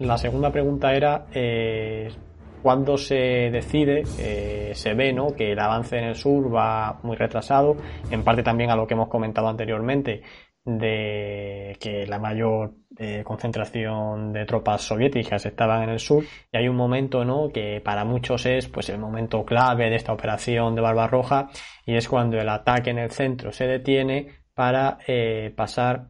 La segunda pregunta era eh, cuándo se decide, eh, se ve ¿no? que el avance en el sur va muy retrasado, en parte también a lo que hemos comentado anteriormente, de que la mayor eh, concentración de tropas soviéticas estaban en el sur y hay un momento ¿no? que para muchos es pues el momento clave de esta operación de Barbarroja y es cuando el ataque en el centro se detiene para pasar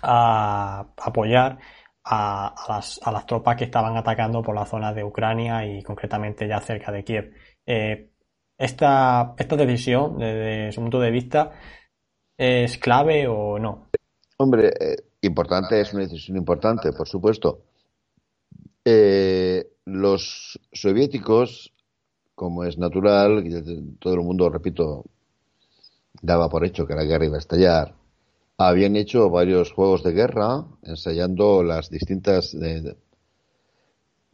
a apoyar a, las, a, las, tropas que estaban atacando por la zona de Ucrania y concretamente ya cerca de Kiev. Eh, esta, esta decisión, desde su punto de vista, es clave o no? Hombre, eh, importante, es una decisión importante, por supuesto. Eh, los soviéticos, como es natural, todo el mundo, repito, daba por hecho que la guerra iba a estallar, habían hecho varios juegos de guerra ensayando las distintas eh,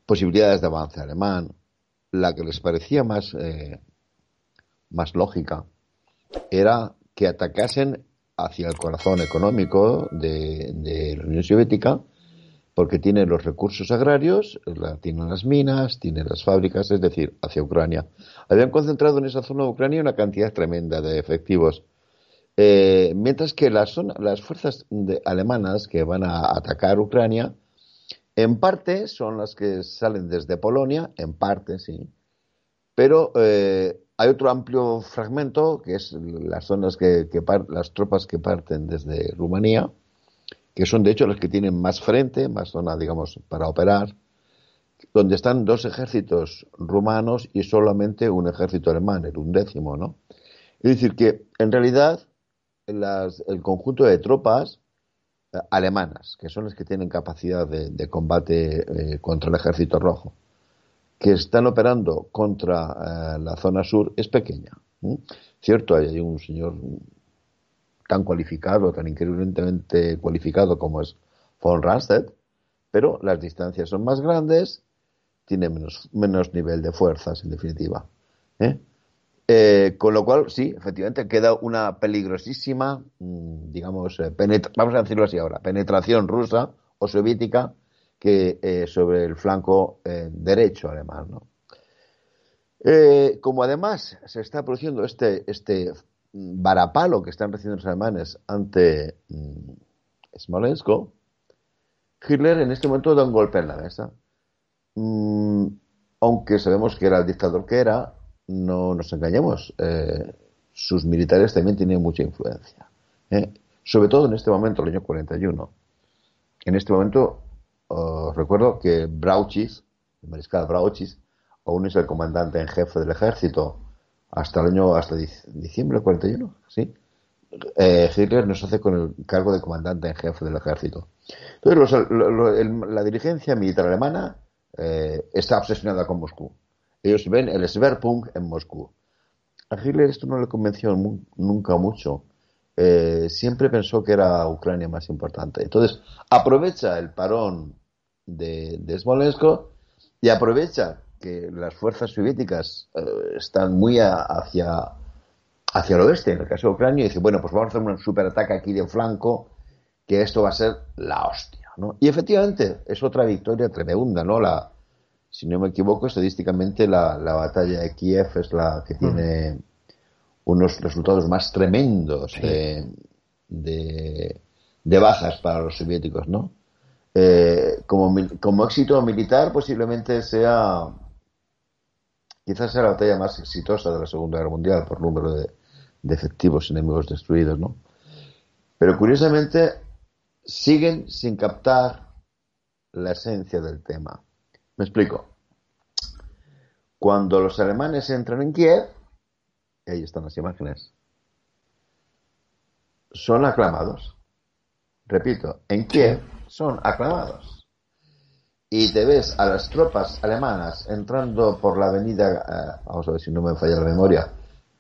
posibilidades de avance alemán. La que les parecía más, más lógica era que atacasen hacia el corazón económico de, la Unión Soviética, porque tiene los recursos agrarios, tienen las minas, tiene las fábricas, es decir, hacia Ucrania. Habían concentrado en esa zona de Ucrania una cantidad tremenda de efectivos. Eh, mientras que las, las fuerzas alemanas que van a atacar Ucrania, en parte son las que salen desde Polonia, en parte sí, pero eh, hay otro amplio fragmento, que es las zonas que, las tropas que parten desde Rumanía, que son de hecho las que tienen más frente, más zona, digamos, para operar, donde están dos ejércitos rumanos y solamente un ejército alemán, el undécimo, ¿no? Es decir, que en realidad el conjunto de tropas eh, alemanas, que son las que tienen capacidad de, combate eh, contra el ejército rojo, que están operando contra eh, la zona sur es pequeña. Cierto, hay un señor tan cualificado, tan increíblemente cualificado como es von Randstedt, pero las distancias son más grandes, tiene menos, menos nivel de fuerzas, en definitiva. ¿eh? Eh, con lo cual, sí, efectivamente, queda una peligrosísima, mm, digamos, vamos a decirlo así ahora, penetración rusa o soviética que eh, sobre el flanco eh, derecho alemán. ¿no? Eh, como además se está produciendo este, este varapalo que están recibiendo los alemanes ante mm, Smolensk, Hitler en este momento da un golpe en la mesa. Mm, aunque sabemos que era el dictador que era, no nos engañemos, sus militares también tienen mucha influencia. Sobre todo en este momento, el año 41. En este momento os recuerdo que Brauchis, el mariscal Brauchis, aún es el comandante en jefe del ejército hasta el año, hasta diciembre del 41, ¿sí? Eh, Hitler nos hace con el cargo de comandante en jefe del ejército. Entonces, la dirigencia militar alemana eh, está obsesionada con Moscú. Ellos ven el Sverpunk en Moscú. A Hitler esto no le convenció nunca mucho. Eh, siempre pensó que era Ucrania más importante. Entonces, aprovecha el parón de, de Smolensk y aprovecha que las fuerzas soviéticas eh, están muy hacia, hacia el oeste, en el caso de Ucrania, y dice, bueno, pues vamos a hacer un superataque aquí de flanco, que esto va a ser la hostia, ¿no? Y efectivamente, es otra victoria tremenda, ¿no? La, si no me equivoco, estadísticamente la, la batalla de Kiev es la que tiene mm. unos resultados más tremendos de, de bajas para los soviéticos, ¿no? Eh, como, como éxito militar posiblemente sea quizás sea la batalla más exitosa de la Segunda Guerra Mundial por número de, efectivos enemigos destruidos, ¿no? Pero curiosamente siguen sin captar la esencia del tema. Me explico. Cuando los alemanes entran en Kiev, ahí están las imágenes, son aclamados. Repito, en Kiev son aclamados. Y te ves a las tropas alemanas entrando por la avenida, eh, vamos a ver si no me falla la memoria,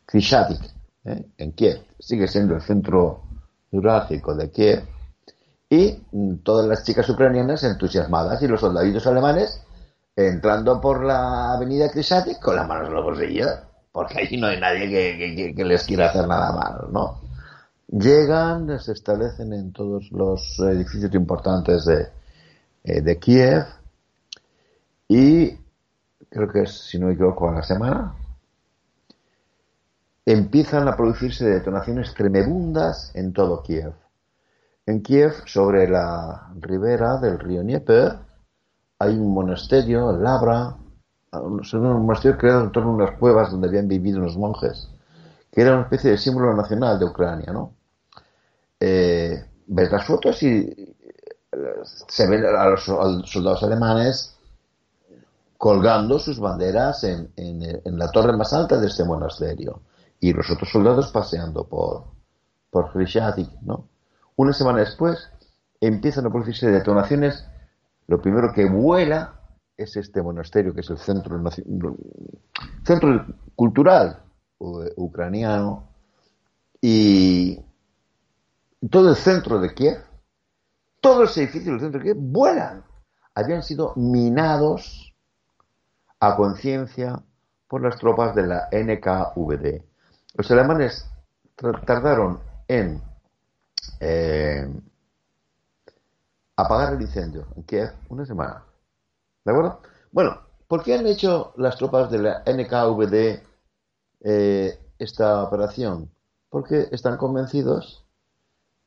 Krishatik, eh, en Kiev. Sigue siendo el centro neurálgico de Kiev. Y mm, todas las chicas ucranianas entusiasmadas y los soldaditos alemanes entrando por la avenida Krishatik con las manos en los bolsillos. Porque allí no hay nadie que, les quiera hacer nada mal, ¿no? Llegan, se establecen en todos los edificios importantes de, eh, de Kiev y creo que es, si no me equivoco, a la semana, empiezan a producirse detonaciones tremebundas en todo Kiev. En Kiev, sobre la ribera del río Dnieper, hay un monasterio, Labra, un monasterio creado en torno a unas cuevas donde habían vivido unos monjes, que era una especie de símbolo nacional de Ucrania, ¿no? Eh, ves las fotos y eh, se ven a los soldados alemanes colgando sus banderas en, en, la torre más alta de este monasterio y los otros soldados paseando por, por ¿no? Una semana después empiezan a producirse detonaciones. Lo primero que vuela es este monasterio, que es el centro, centro cultural ucraniano, y todo el centro de Kiev, todos los edificios del centro de Kiev vuelan. Habían sido minados a conciencia por las tropas de la NKVD. Los alemanes tardaron en eh, apagar el incendio en Kiev una semana. ¿De acuerdo? Bueno, ¿por qué han hecho las tropas de la NKVD eh, esta operación? Porque están convencidos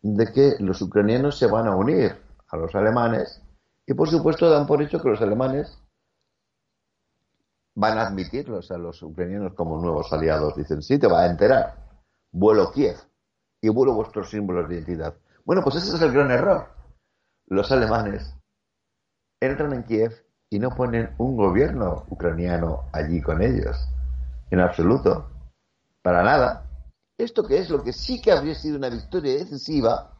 de que los ucranianos se van a unir a los alemanes y por supuesto dan por hecho que los alemanes van a admitirlos a los ucranianos como nuevos aliados. Dicen, sí, te va a enterar. Vuelo Kiev y vuelo vuestros símbolos de identidad. Bueno, pues ese es el gran error. Los alemanes entran en Kiev y no ponen un gobierno ucraniano allí con ellos. En absoluto. Para nada. Esto que es lo que sí que habría sido una victoria decisiva,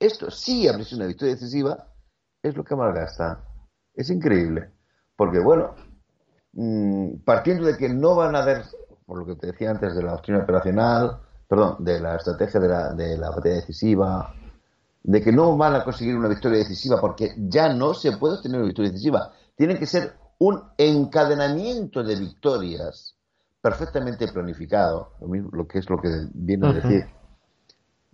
esto sí habría sido una victoria decisiva, es lo que malgasta. Es increíble. Porque bueno, Mm, partiendo de que no van a haber, por lo que te decía antes de la doctrina operacional, perdón, de la estrategia de la, de la batalla decisiva, de que no van a conseguir una victoria decisiva porque ya no se puede obtener una victoria decisiva. Tiene que ser un encadenamiento de victorias perfectamente planificado, lo, mismo, lo que es lo que viene a decir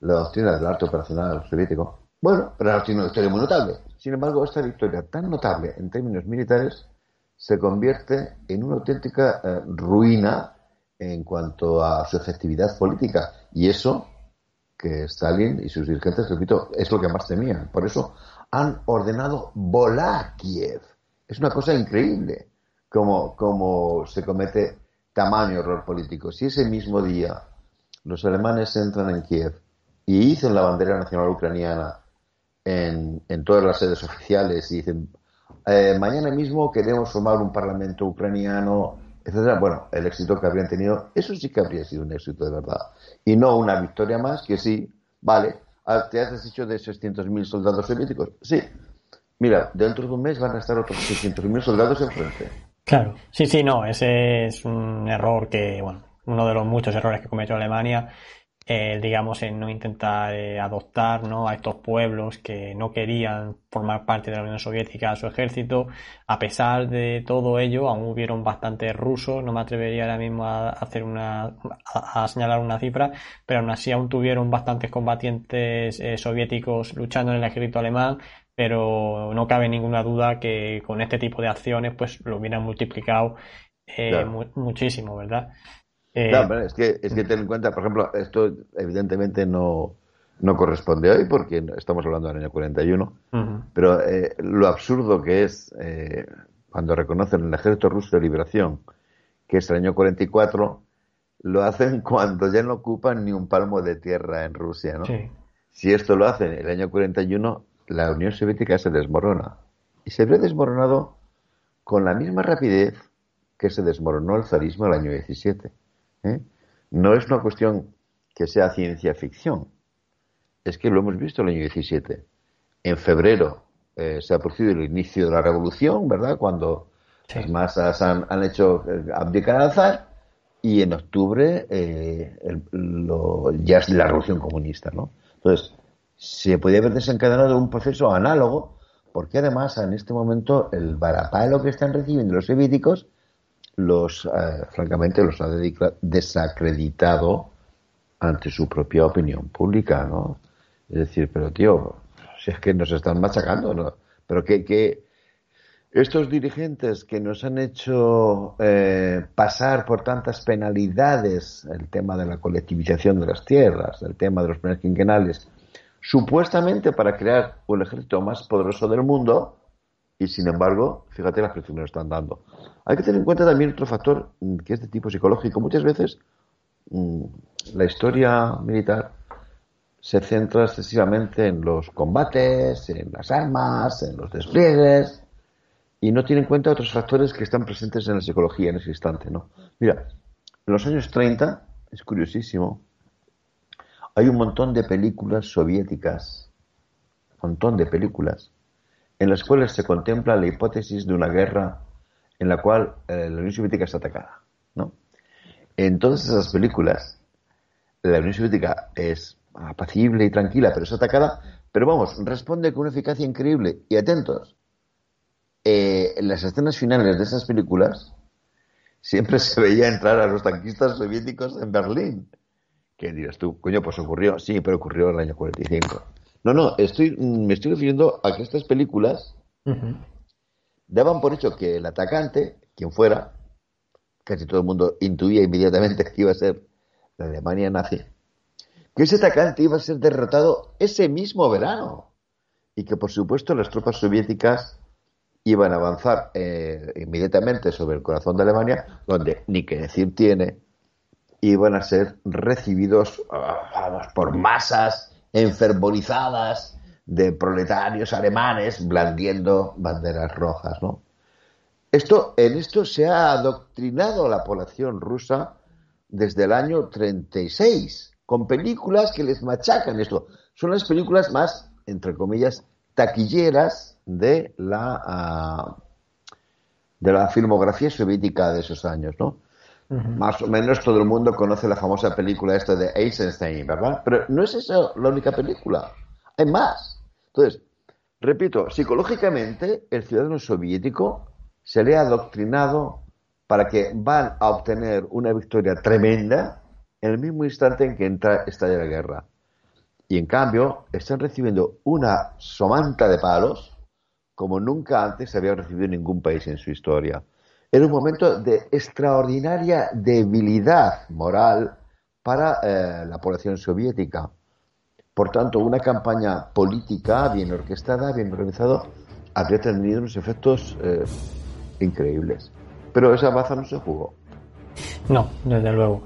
la doctrina del arte operacional soviético. Bueno, pero la doctrina una victoria muy notable. Sin embargo, esta victoria tan notable en términos militares se convierte en una auténtica eh, ruina en cuanto a su efectividad política. Y eso que Stalin y sus dirigentes, repito, es lo que más temían. Por eso han ordenado volar Kiev. Es una cosa increíble como, se comete tamaño error político. Si ese mismo día los alemanes entran en Kiev y dicen la bandera nacional ucraniana en, en todas las sedes oficiales y dicen eh, mañana mismo queremos formar un parlamento ucraniano, Bueno, el éxito que habrían tenido, eso sí que habría sido un éxito de verdad. Y no una victoria más, que sí, vale, ah, ¿te has dicho de 600.000 soldados soviéticos? Sí. Mira, dentro de un mes van a estar otros 600.000 soldados en frente. Claro, sí, sí, no, ese es un error que, bueno, uno de los muchos errores que cometió Alemania eh, digamos, en no intentar eh, adoptar ¿no? a estos pueblos que no querían formar parte de la Unión Soviética a su ejército. A pesar de todo ello, aún hubieron bastantes rusos, no me atrevería ahora mismo a hacer una, a, señalar una cifra, pero aún así aún tuvieron bastantes combatientes eh, soviéticos luchando en el ejército alemán, pero no cabe ninguna duda que con este tipo de acciones pues lo hubieran multiplicado muchísimo, ¿verdad? Eh, es que, es que ten en cuenta, por ejemplo, esto evidentemente no, no corresponde hoy porque estamos hablando del año 41, pero eh, lo absurdo que es eh, cuando reconocen el ejército ruso de liberación, que es el año 44, lo hacen cuando ya no ocupan ni un palmo de tierra en Rusia, ¿no? Si esto lo hacen en el año 41, la Unión Soviética se desmorona. Y se ve desmoronado con la misma rapidez que se desmoronó el zarismo el año 17. ¿Eh? No es una cuestión que sea ciencia ficción. Es que lo hemos visto el año 17. En febrero eh, se ha producido el inicio de la revolución, ¿verdad? Cuando las masas han, hecho eh, abdicar al zar y en octubre ya es la revolución comunista, ¿no? Entonces, se podía haber desencadenado un proceso análogo porque además en este momento el varapalo que están recibiendo los soviéticos los, eh, francamente, los ha desacreditado ante su propia opinión pública, ¿no? Es decir, pero tío, si es que nos están machacando, no, Pero que, que estos dirigentes que nos han hecho eh, pasar por tantas penalidades, el tema de la colectivización de las tierras, el tema de los planes quinquenales, supuestamente para crear un ejército más poderoso del mundo, y sin embargo, fíjate las que nos están dando. Hay que tener en cuenta también otro factor mm, que es de tipo psicológico. Muchas veces mm, la historia militar se centra excesivamente en los combates, en las armas, en los despliegues, y no tiene en cuenta otros factores que están presentes en la psicología en ese instante, ¿no? Mira, en los años 30, es curiosísimo, hay un montón de películas soviéticas, un montón de películas, en las cuales se contempla la hipótesis de una guerra en la cual eh, la Unión Soviética está atacada, ¿no? En todas esas películas, la Unión Soviética es apacible y tranquila, pero es atacada, pero vamos, responde con una eficacia increíble. Y atentos, eh, en las escenas finales de esas películas siempre se veía entrar a los tanquistas soviéticos en Berlín. ¿Qué dirás tú? Coño, pues ocurrió, sí, pero ocurrió en el año 45. No, no, estoy, me estoy refiriendo a que estas películas daban por hecho que el atacante, quien fuera, casi todo el mundo intuía inmediatamente que iba a ser la Alemania nazi, que ese atacante iba a ser derrotado ese mismo verano y que por supuesto las tropas soviéticas iban a avanzar eh, inmediatamente sobre el corazón de Alemania, donde ni que decir tiene, iban a ser recibidos ah, por masas enfervorizadas de proletarios alemanes blandiendo banderas rojas, ¿no? Esto, en esto se ha adoctrinado a la población rusa desde el año 36, con películas que les machacan esto. Son las películas más, entre comillas, taquilleras de la, ah, de la filmografía soviética de esos años, ¿no? Más o menos todo el mundo conoce la famosa película esta de Eisenstein, ¿verdad? Pero no es esa la única película, hay más. Entonces, repito, psicológicamente el ciudadano soviético se le ha adoctrinado para que van a obtener una victoria tremenda en el mismo instante en que entra, estalla la guerra. Y en cambio, están recibiendo una somanta de palos como nunca antes había recibido ningún país en su historia. Era un momento de extraordinaria debilidad moral para eh, la población soviética. Por tanto, una campaña política bien orquestada, bien organizada, habría tenido unos efectos eh, increíbles. Pero esa baza no se jugó. No, desde luego.